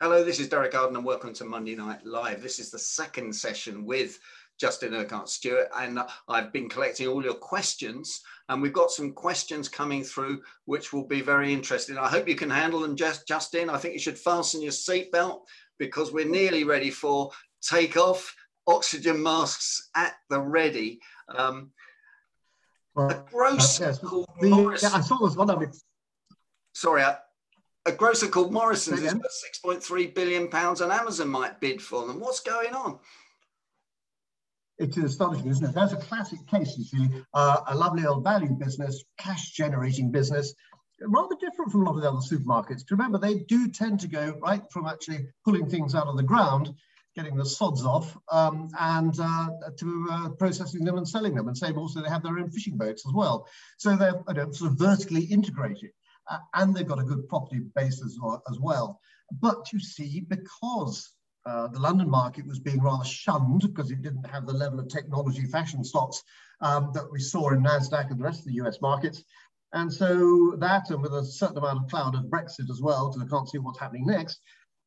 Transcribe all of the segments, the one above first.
Hello, this is Derek Arden and welcome to Monday Night Live. This is the second session with Justin Urquhart Stewart, and I've been collecting all your questions, and we've got some questions coming through which will be very interesting. I hope you can handle them, just Justin. I think you should fasten your seatbelt because we're nearly ready for takeoff. Oxygen masks at the ready. Um, well, a grocer uh, yes, the. Yeah, I saw this one of it. Sorry, a, a grocer called Morrison's is worth 6.3 billion pounds, and Amazon might bid for them. What's going on? it is astonishing, isn't it? That's a classic case, you see, uh, a lovely old value business, cash generating business, rather different from a lot of the other supermarkets. Remember, they do tend to go right from actually pulling things out of the ground, getting the sods off, um, and uh, to uh, processing them and selling them. And same also, they have their own fishing boats as well. So they're know, sort of vertically integrated. Uh, and they've got a good property base as well, as well. But you see, because uh, the London market was being rather shunned because it didn't have the level of technology fashion stocks um, that we saw in NASDAQ and the rest of the US markets. And so that, and with a certain amount of cloud of Brexit as well, because I can't see what's happening next,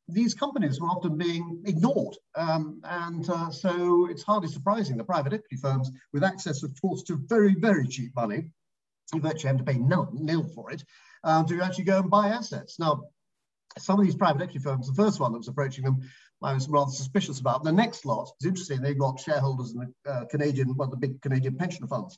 these companies were often being ignored. Um, and uh, so it's hardly surprising the private equity firms with access, of course, to very, very cheap money, you virtually have to pay none, nil for it, um, to actually go and buy assets. Now, some of these private equity firms, the first one that was approaching them I was rather suspicious about. The next lot is interesting. They've got shareholders in the uh, Canadian, one of the big Canadian pension funds,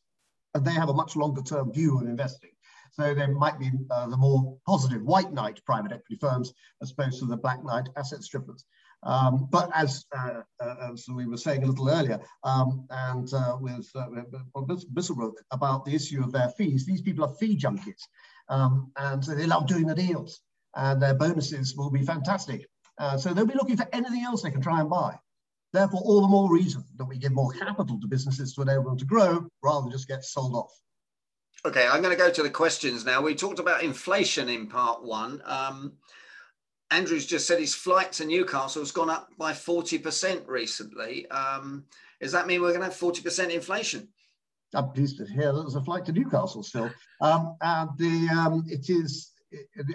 and they have a much longer term view on investing. So they might be uh, the more positive white knight private equity firms as opposed to the black knight asset strippers. Um, but as, uh, uh, as we were saying a little earlier, um, and uh, with uh, Misselbrook about the issue of their fees, these people are fee junkies. Um, and so they love doing the deals and their bonuses will be fantastic. Uh, so they'll be looking for anything else they can try and buy. Therefore, all the more reason that we give more capital to businesses to enable them to grow rather than just get sold off. Okay, I'm going to go to the questions now. We talked about inflation in part one. Um, Andrew's just said his flight to Newcastle has gone up by 40% recently. Um, does that mean we're going to have 40% inflation? I'm pleased to hear that there's a flight to Newcastle still. Um, and the um, it is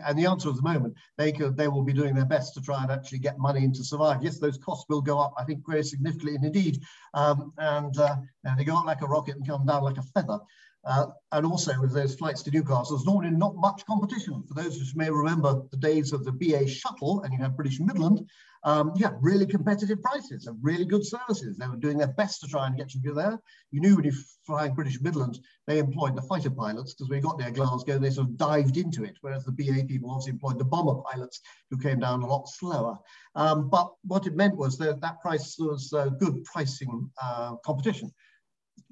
and the answer at the moment, they could, they will be doing their best to try and actually get money in to survive. Yes, those costs will go up, I think, very significantly and indeed. Um, and, uh, and they go up like a rocket and come down like a feather. Uh, and also with those flights to Newcastle, there's normally not much competition. For those who may remember the days of the BA shuttle and you have British Midland, um, yeah, really competitive prices and really good services. They were doing their best to try and get you there. You knew when you're flying British Midland, they employed the fighter pilots because we got near Glasgow, they sort of dived into it, whereas the BA people obviously employed the bomber pilots who came down a lot slower. Um, but what it meant was that that price was uh, good pricing uh, competition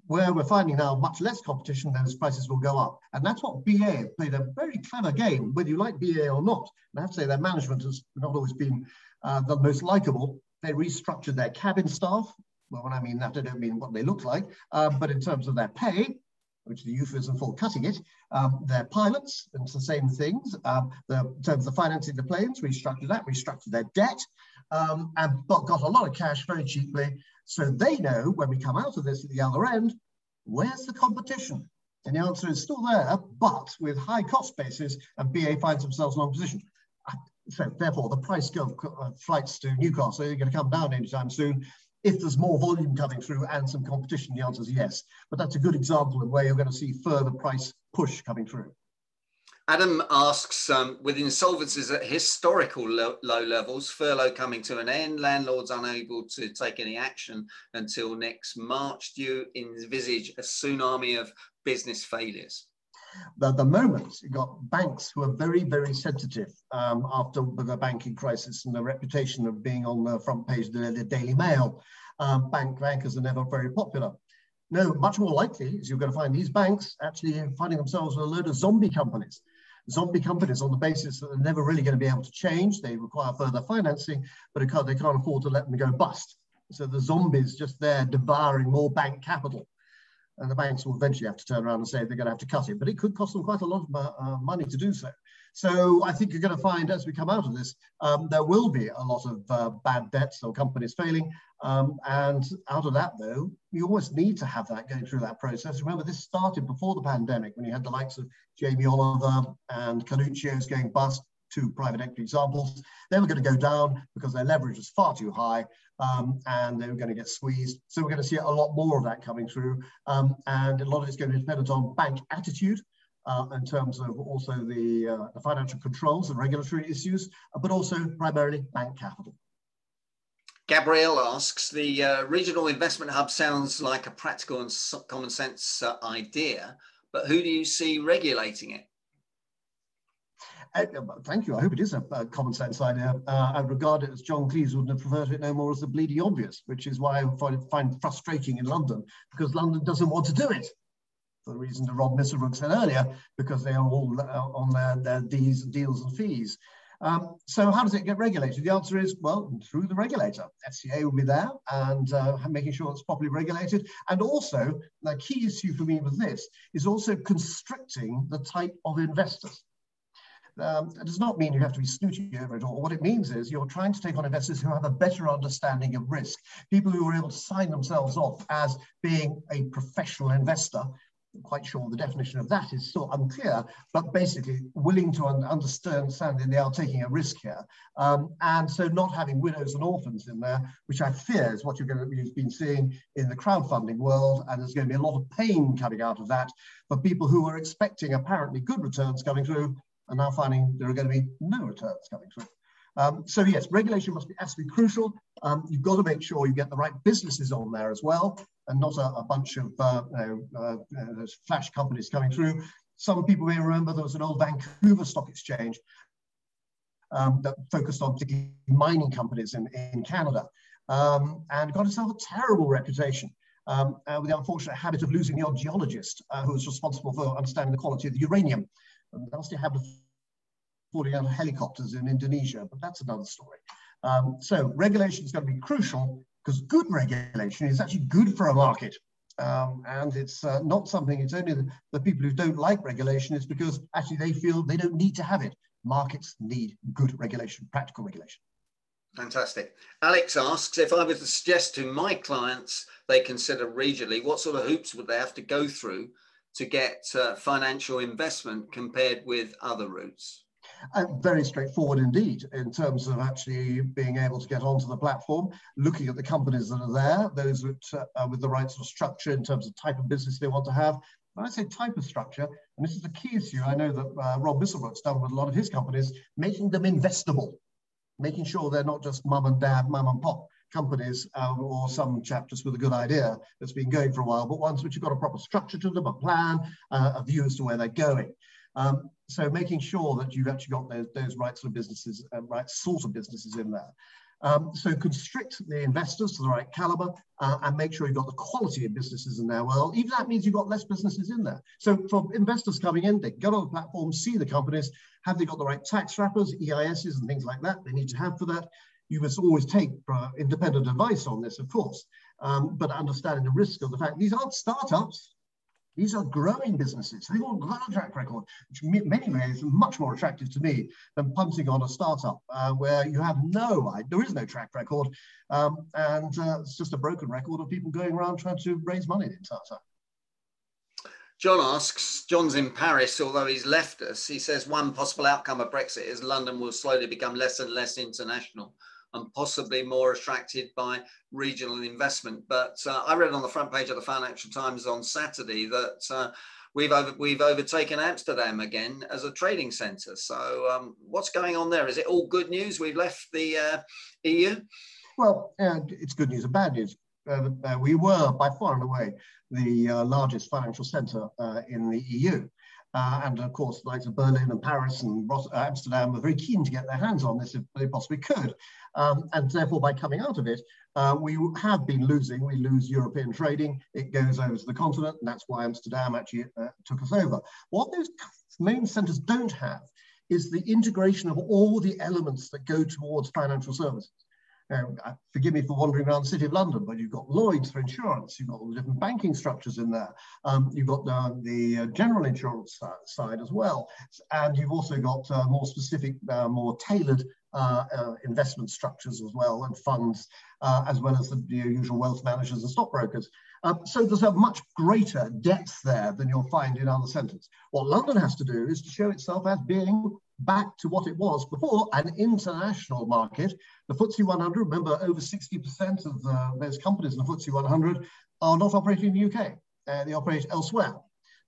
where we're finding now much less competition, those prices will go up. And that's what BA played a very clever game, whether you like BA or not. And I have to say their management has not always been uh, the most likable. They restructured their cabin staff. Well, when I mean that, I don't mean what they look like, uh, but in terms of their pay, which is euphemism for cutting it, um, their pilots, and it's the same things. Um, the, in terms of the financing the planes, restructured that, restructured their debt, um, and got, got a lot of cash very cheaply. So they know when we come out of this at the other end, where's the competition? And the answer is still there, but with high cost bases, and BA finds themselves in a long position so therefore the price of flights to Newcastle are going to come down anytime soon. If there's more volume coming through and some competition, the answer is yes. But that's a good example of where you're going to see further price push coming through. Adam asks, um, with insolvencies at historical low, levels, furlough coming to an end, landlords unable to take any action until next March, do you envisage a tsunami of business failures? At the moment, you've got banks who are very, very sensitive um, after the banking crisis and the reputation of being on the front page of the, the Daily Mail. Um, bank bankers are never very popular. No, much more likely is you're going to find these banks actually finding themselves with a load of zombie companies. Zombie companies on the basis that they're never really going to be able to change. They require further financing, but they can't, afford to let them go bust. So the zombies just there devouring more bank capital and the banks will eventually have to turn around and say they're going to have to cut it, but it could cost them quite a lot of uh, money to do so. So I think you're going to find as we come out of this, um, there will be a lot of uh, bad debts or companies failing. Um, and out of that, though, you always need to have that going through that process. Remember, this started before the pandemic when you had the likes of Jamie Oliver and Carluccio's going bust. two private equity examples. They were going to go down because their leverage was far too high um, and they were going to get squeezed. So we're going to see a lot more of that coming through. Um, and a lot of it's going to be dependent on bank attitude. Uh, in terms of also the, uh, the financial controls and regulatory issues, but also primarily bank capital. Gabrielle asks, the uh, regional investment hub sounds like a practical and common sense uh, idea, but who do you see regulating it? Uh, thank you. I hope it is a, a common sense idea. Uh, I regard it as John Cleese wouldn't have preferred it no more as the bleeding obvious, which is why I find, find frustrating in London because London doesn't want to do it. For the reason that Rob Misselbrook said earlier, because they are all uh, on their, their D's, deals and fees. Um, so how does it get regulated? The answer is, well, through the regulator. FCA will be there and uh, making sure it's properly regulated. And also, the key issue for me with this is also constricting the type of investors. Um, that does not mean you have to be snooty over it all. What it means is you're trying to take on investors who have a better understanding of risk, people who are able to sign themselves off as being a professional investor quite sure the definition of that is still unclear, but basically willing to un understand that they are taking a risk here. Um, and so not having widows and orphans in there, which I fear is what you're going to be been seeing in the crowdfunding world. And there's going to be a lot of pain coming out of that for people who were expecting apparently good returns coming through and now finding there are going to be no returns coming through. Um, so yes, regulation must be absolutely crucial. Um, you've got to make sure you get the right businesses on there as well, and not a, a bunch of uh, uh, uh, flash companies coming through. Some people may remember there was an old Vancouver Stock Exchange um, that focused on mining companies in, in Canada, um, and got itself a terrible reputation. Um, uh, with the unfortunate habit of losing the old geologist uh, who was responsible for understanding the quality of the uranium. And nasty habit of falling out of helicopters in Indonesia, but that's another story. Um, so regulation is going to be crucial because good regulation is actually good for a market. Um, and it's uh, not something, it's only the, the, people who don't like regulation is because actually they feel they don't need to have it. Markets need good regulation, practical regulation. Fantastic. Alex asks if I was to suggest to my clients they consider regionally, what sort of hoops would they have to go through to get uh, financial investment compared with other routes? Uh, very straightforward indeed in terms of actually being able to get onto the platform, looking at the companies that are there, those with, uh, with the right sort of structure in terms of type of business they want to have. When I say type of structure, and this is the key issue I know that uh, Rob Misselbrook's done with a lot of his companies, making them investable, making sure they're not just mum and dad, mum and pop companies um, or some chap just with a good idea that's been going for a while, but ones which have got a proper structure to them, a plan, uh, a view as to where they're going. Um, so making sure that you've actually got those, those right sort of businesses, uh, right sort of businesses in there. Um, so constrict the investors to the right caliber uh, and make sure you've got the quality of businesses in there. Well, even that means you've got less businesses in there. So for investors coming in, they go on the platform, see the companies, have they got the right tax wrappers, EISs and things like that they need to have for that. You must always take uh, independent advice on this, of course, um, but understanding the risk of the fact these aren't startups, these are growing businesses. They've all got a track record, which in many ways is much more attractive to me than punting on a startup uh, where you have no, there is no track record. Um, and uh, it's just a broken record of people going around trying to raise money the entire time. John asks, John's in Paris, although he's left us. He says one possible outcome of Brexit is London will slowly become less and less international and possibly more attracted by regional investment. But uh, I read on the front page of the Financial Times on Saturday that uh, we've over, we've overtaken Amsterdam again as a trading centre. So um, what's going on there? Is it all good news? We've left the uh, EU. Well, it's good news and bad news. Uh, uh, we were by far and away the uh, largest financial centre in the EU. Uh, and of course, the likes of Berlin and Paris and uh, Amsterdam were very keen to get their hands on this if they possibly could. Um, and therefore, by coming out of it, uh, we have been losing. We lose European trading. It goes over to the continent, and that's why Amsterdam actually uh, took us over. What those main centres don't have is the integration of all the elements that go towards financial services. Um, forgive me for wandering around the City of London, but you've got Lloyds for insurance, you've got all the different banking structures in there, um, you've got uh, the uh, general insurance side as well, and you've also got uh, more specific, uh, more tailored uh, uh, investment structures as well, and funds, as well as the, the, usual wealth managers and stockbrokers. Um, so there's a much greater depth there than you'll find in other centres. What London has to do is to show itself as being back to what it was before, an international market. The FTSE 100, remember over 60% of the, those companies in the FTSE 100 are not operating in the UK. Uh, they operate elsewhere.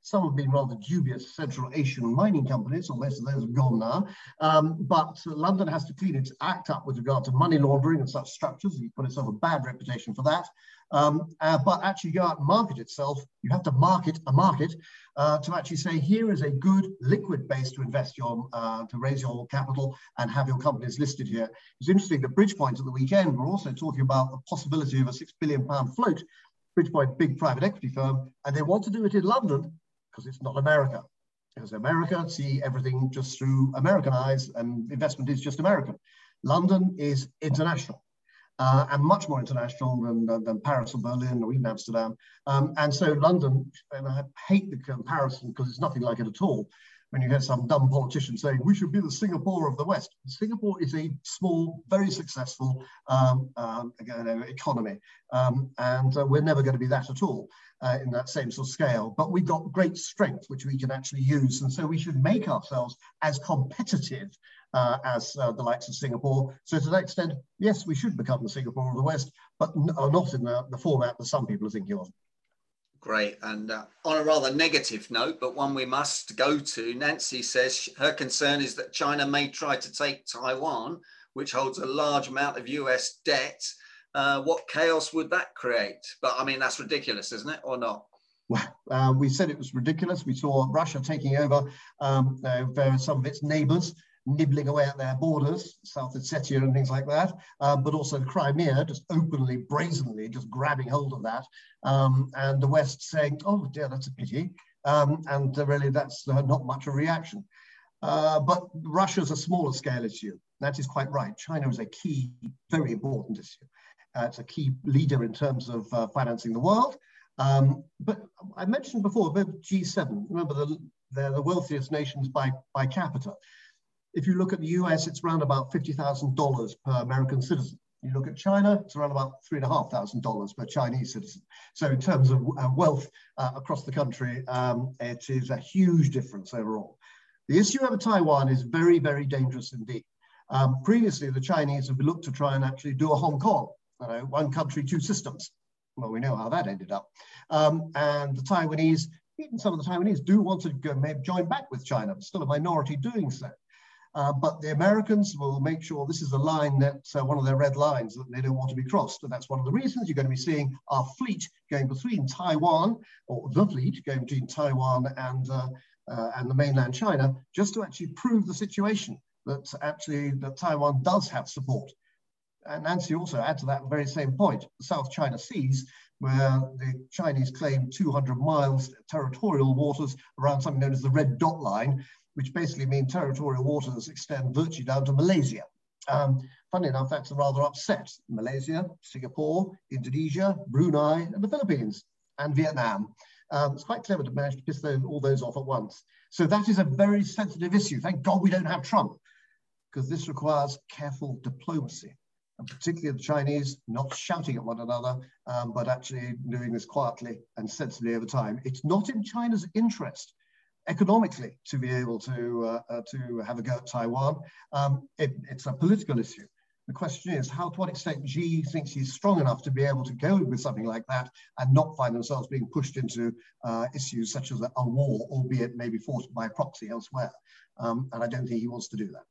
Some have been rather dubious Central Asian mining companies, of those have gone now. Um, but London has to clean its act up with regard to money laundering and such structures. You put itself a bad reputation for that. Um, uh, but actually go out and market itself. You have to market a market uh, to actually say, here is a good liquid base to invest your, uh, to raise your capital and have your companies listed here. It's interesting that Bridgepoint at the weekend were also talking about the possibility of a six billion pound float. Bridgepoint, big private equity firm, and they want to do it in London because it's not America. Because America see everything just through American eyes and investment is just American. London is international uh, and much more international than, than, Paris or Berlin or even Amsterdam. Um, and so London, and I hate the comparison because it's nothing like it at all, when you get some dumb politician saying we should be the Singapore of the West. Singapore is a small, very successful um, um, economy, um, and uh, we're never going to be that at all uh, in that same sort of scale. But we've got great strength, which we can actually use, and so we should make ourselves as competitive uh, as uh, the likes of Singapore. So to that extent, yes, we should become the Singapore of the West, but not in the, the format that some people are thinking of. Great. And uh, on a rather negative note, but one we must go to, Nancy says her concern is that China may try to take Taiwan, which holds a large amount of US debt. Uh, what chaos would that create? But I mean, that's ridiculous, isn't it, or not? Well, uh, we said it was ridiculous. We saw Russia taking over um, uh, some of its neighbors nibbling away at their borders, South Ossetia and things like that, uh, but also Crimea, just openly, brazenly, just grabbing hold of that, um, and the West saying, "Oh dear, that's a pity," um, and uh, really that's uh, not much of a reaction. Uh, but Russia's a smaller scale issue. That is quite right. China is a key, very important issue. Uh, it's a key leader in terms of uh, financing the world. Um, but I mentioned before about G7. Remember, the, they're the wealthiest nations by, by capita. If you look at the US, it's around about $50,000 per American citizen. You look at China, it's around about $3,500 per Chinese citizen. So in terms of uh, wealth uh, across the country, um, it is a huge difference overall. The issue over Taiwan is very, very dangerous indeed. Um, previously, the Chinese have looked to try and actually do a Hong Kong, you know, one country, two systems. Well, we know how that ended up. Um, and the Taiwanese, even some of the Taiwanese do want to go, join back with China, but still a minority doing so. Uh, but the Americans will make sure this is a line that's uh, one of their red lines that they don't want to be crossed. And that's one of the reasons you're going to be seeing our fleet going between Taiwan, or the fleet going between Taiwan and, uh, uh and the mainland China, just to actually prove the situation that actually that Taiwan does have support. And Nancy also add to that very same point, the South China Seas, where the Chinese claim 200 miles territorial waters around something known as the red dot line, which basically mean territorial waters extend virtually down to Malaysia. Um, funny enough, that's rather upset Malaysia, Singapore, Indonesia, Brunei, and the Philippines, and Vietnam. Um, it's quite clever to manage to piss those, all those off at once. So that is a very sensitive issue. Thank God we don't have Trump, because this requires careful diplomacy, and particularly the Chinese not shouting at one another, um, but actually doing this quietly and sensibly over time. It's not in China's interest economically to be able to, uh, uh, to have a go at Taiwan. Um, it, it's a political issue. The question is how, to what extent Xi thinks he's strong enough to be able to go with something like that and not find themselves being pushed into uh, issues such as a, a, war, albeit maybe forced by proxy elsewhere. Um, and I don't think he wants to do that.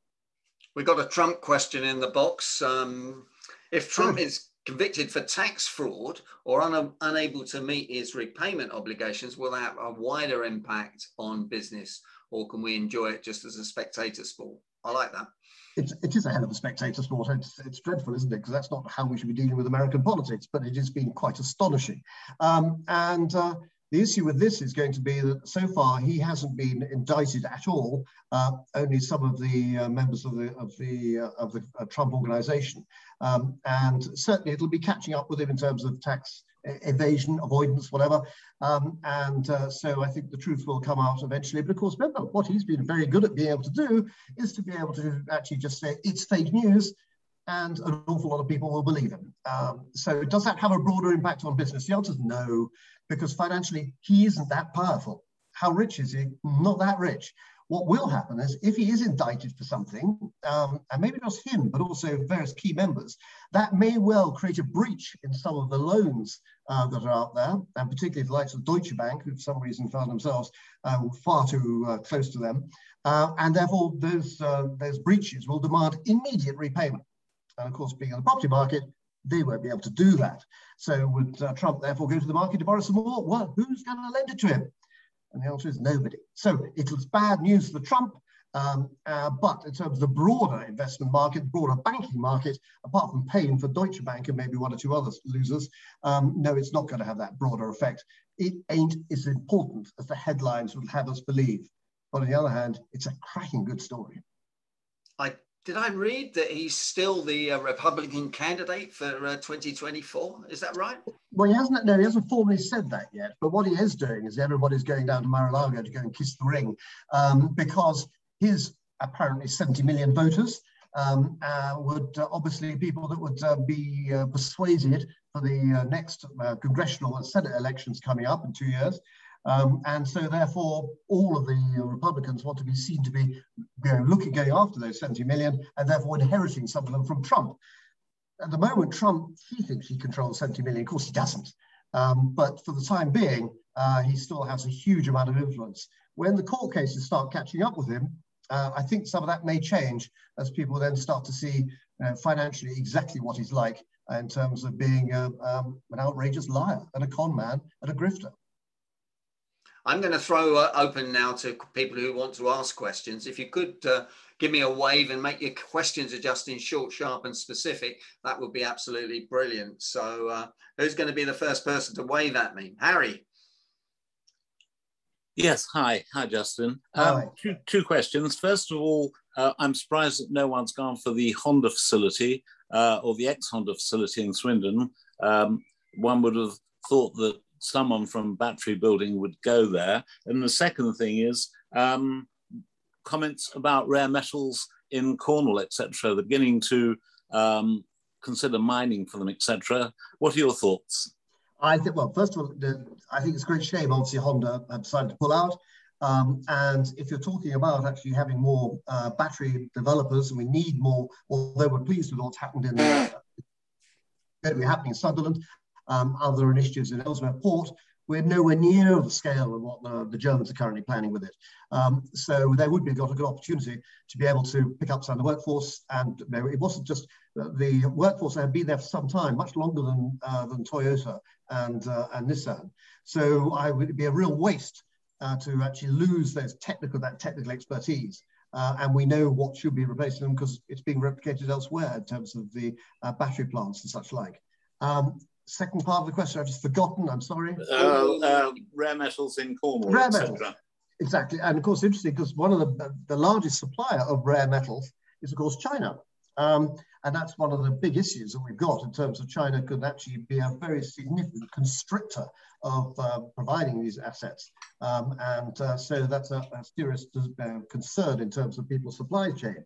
We got a Trump question in the box. Um, if Trump is convicted for tax fraud or un- unable to meet his repayment obligations will have a wider impact on business or can we enjoy it just as a spectator sport i like that it's, it is a hell of a spectator sport. It's, it's dreadful, isn't it? Because that's not how we should be dealing with American politics, but it has been quite astonishing. Um, and uh, the issue with this is going to be that so far he hasn't been indicted at all. Uh, only some of the uh, members of the of the uh, of the uh, Trump organization, um, and certainly it'll be catching up with him in terms of tax evasion, avoidance, whatever. Um, and uh, so I think the truth will come out eventually. But of course, remember what he's been very good at being able to do is to be able to actually just say it's fake news and an awful lot of people will believe him. Um, so does that have a broader impact on business? The answer is no because financially he isn't that powerful. How rich is he? Not that rich. What will happen is if he is indicted for something, um, and maybe not him, but also various key members, that may well create a breach in some of the loans uh, that are out there, and particularly the likes of Deutsche Bank, who for some reason found themselves uh, far too uh, close to them. Uh, and therefore, those, uh, those breaches will demand immediate repayment. And of course, being in the property market, they won't be able to do that. So would uh, Trump therefore go to the market to borrow some more? Well, who's going to lend it to him? And the answer is nobody. So it was bad news for Trump, um, uh, but in terms of the broader investment market, broader banking market, apart from pain for Deutsche Bank and maybe one or two other losers, um, no, it's not going to have that broader effect. It ain't as important as the headlines would have us believe. But on the other hand, it's a cracking good story. I did I read that he's still the uh, Republican candidate for uh, 2024? Is that right? Well, he hasn't. No, he hasn't formally said that yet. But what he is doing is everybody's going down to Mar-a-Lago to go and kiss the ring, um, because his apparently 70 million voters um, uh, would uh, obviously people that would uh, be uh, persuaded for the next congressional and Senate elections coming up in two years. Um, and so therefore, all of the Republicans want to be seen to be you know, looking, going after those 70 million and therefore inheriting some of them from Trump. At the moment, Trump, he thinks he controls 70 million. Of course, he doesn't. Um, but for the time being, uh, he still has a huge amount of influence. When the court cases start catching up with him, uh, I think some of that may change as people then start to see uh, financially exactly what he's like in terms of being a, um, an outrageous liar and a con man and a grifter. I'm going to throw uh, open now to people who want to ask questions. If you could uh, give me a wave and make your questions just in short, sharp, and specific, that would be absolutely brilliant. So, uh, who's going to be the first person to wave at me? Harry. Yes, hi. Hi, Justin. Um. Two, two questions. First of all, uh, I'm surprised that no one's gone for the Honda facility uh, or the ex Honda facility in Swindon. Um, one would have thought that someone from battery building would go there. And the second thing is um, comments about rare metals in Cornwall, etc. They're beginning to um, consider mining for them, etc. What are your thoughts? I think, well, first of all, the, I think it's a great shame, obviously, Honda have decided to pull out. Um, and if you're talking about actually having more uh, battery developers, and we need more, although we're pleased with what's happened in uh, going to be happening in Sunderland, um, other initiatives in Ellesmere Port, we're nowhere near the scale of what the, the Germans are currently planning with it. Um, so there would be got a good opportunity to be able to pick up some of the workforce. And you know, it wasn't just uh, the workforce that had been there for some time, much longer than, uh, than Toyota and, uh, and Nissan. So I would be a real waste uh, to actually lose those technical, that technical expertise. Uh, and we know what should be replacing them because it's being replicated elsewhere in terms of the battery plants and such like. Um, second part of the question? I've just forgotten. I'm sorry. Uh, uh, rare metals in Cornwall, rare metals. Exactly, and of course, interesting because one of the the largest supplier of rare metals is of course China, um, and that's one of the big issues that we've got in terms of China could actually be a very significant constrictor of uh, providing these assets, um, and uh, so that's a, a serious uh, concern in terms of people's supply chain.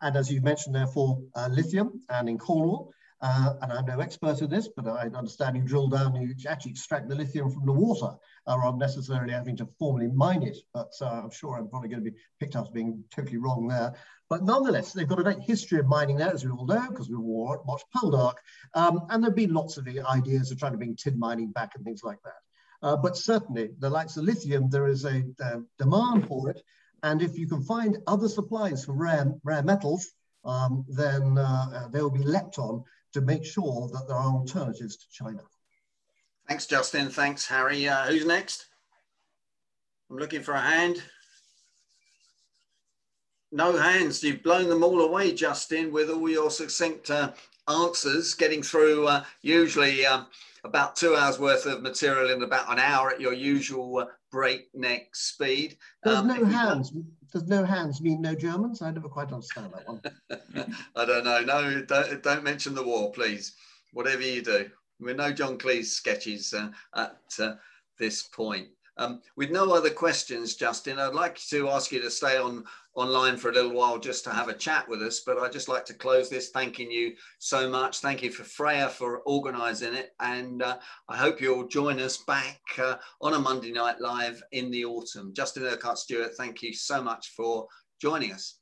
And as you mentioned, therefore, uh, lithium and in Cornwall, uh, and I'm no expert in this, but I understand you drill down you actually extract the lithium from the water uh, rather than necessarily having to formally mine it. But uh, I'm sure I'm probably going to be picked up as being totally wrong there. But nonetheless, they've got a great history of mining there, as we all know, because we all watched Poldark. Um, and there have been lots of ideas of trying to bring tin mining back and things like that. Uh, but certainly, the likes of lithium, there is a uh, demand for it. And if you can find other supplies for rare, rare metals, um, then uh, they will be leapt on to make sure that there are alternatives to China. Thanks, Justin. Thanks, Harry. Uh, who's next? I'm looking for a hand. No hands. You've blown them all away, Justin, with all your succinct uh, answers, getting through uh, usually uh, about two hours worth of material in about an hour at your usual uh, breakneck speed. There's um, no hands does no hands mean no Germans? I never quite understand that one. I don't know. No, don't, don't mention the war, please. Whatever you do. We're no John Cleese sketches uh, at uh, this point. Um, with no other questions, Justin, I'd like to ask you to stay on online for a little while just to have a chat with us. But I'd just like to close this thanking you so much. Thank you for Freya for organising it. And uh, I hope you'll join us back uh, on a Monday Night Live in the autumn. Justin Urquhart Stewart, thank you so much for joining us.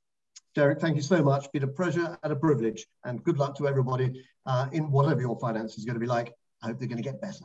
Derek, thank you so much. It's been a pleasure and a privilege. And good luck to everybody uh, in whatever your finance is going to be like. I hope they're going to get better.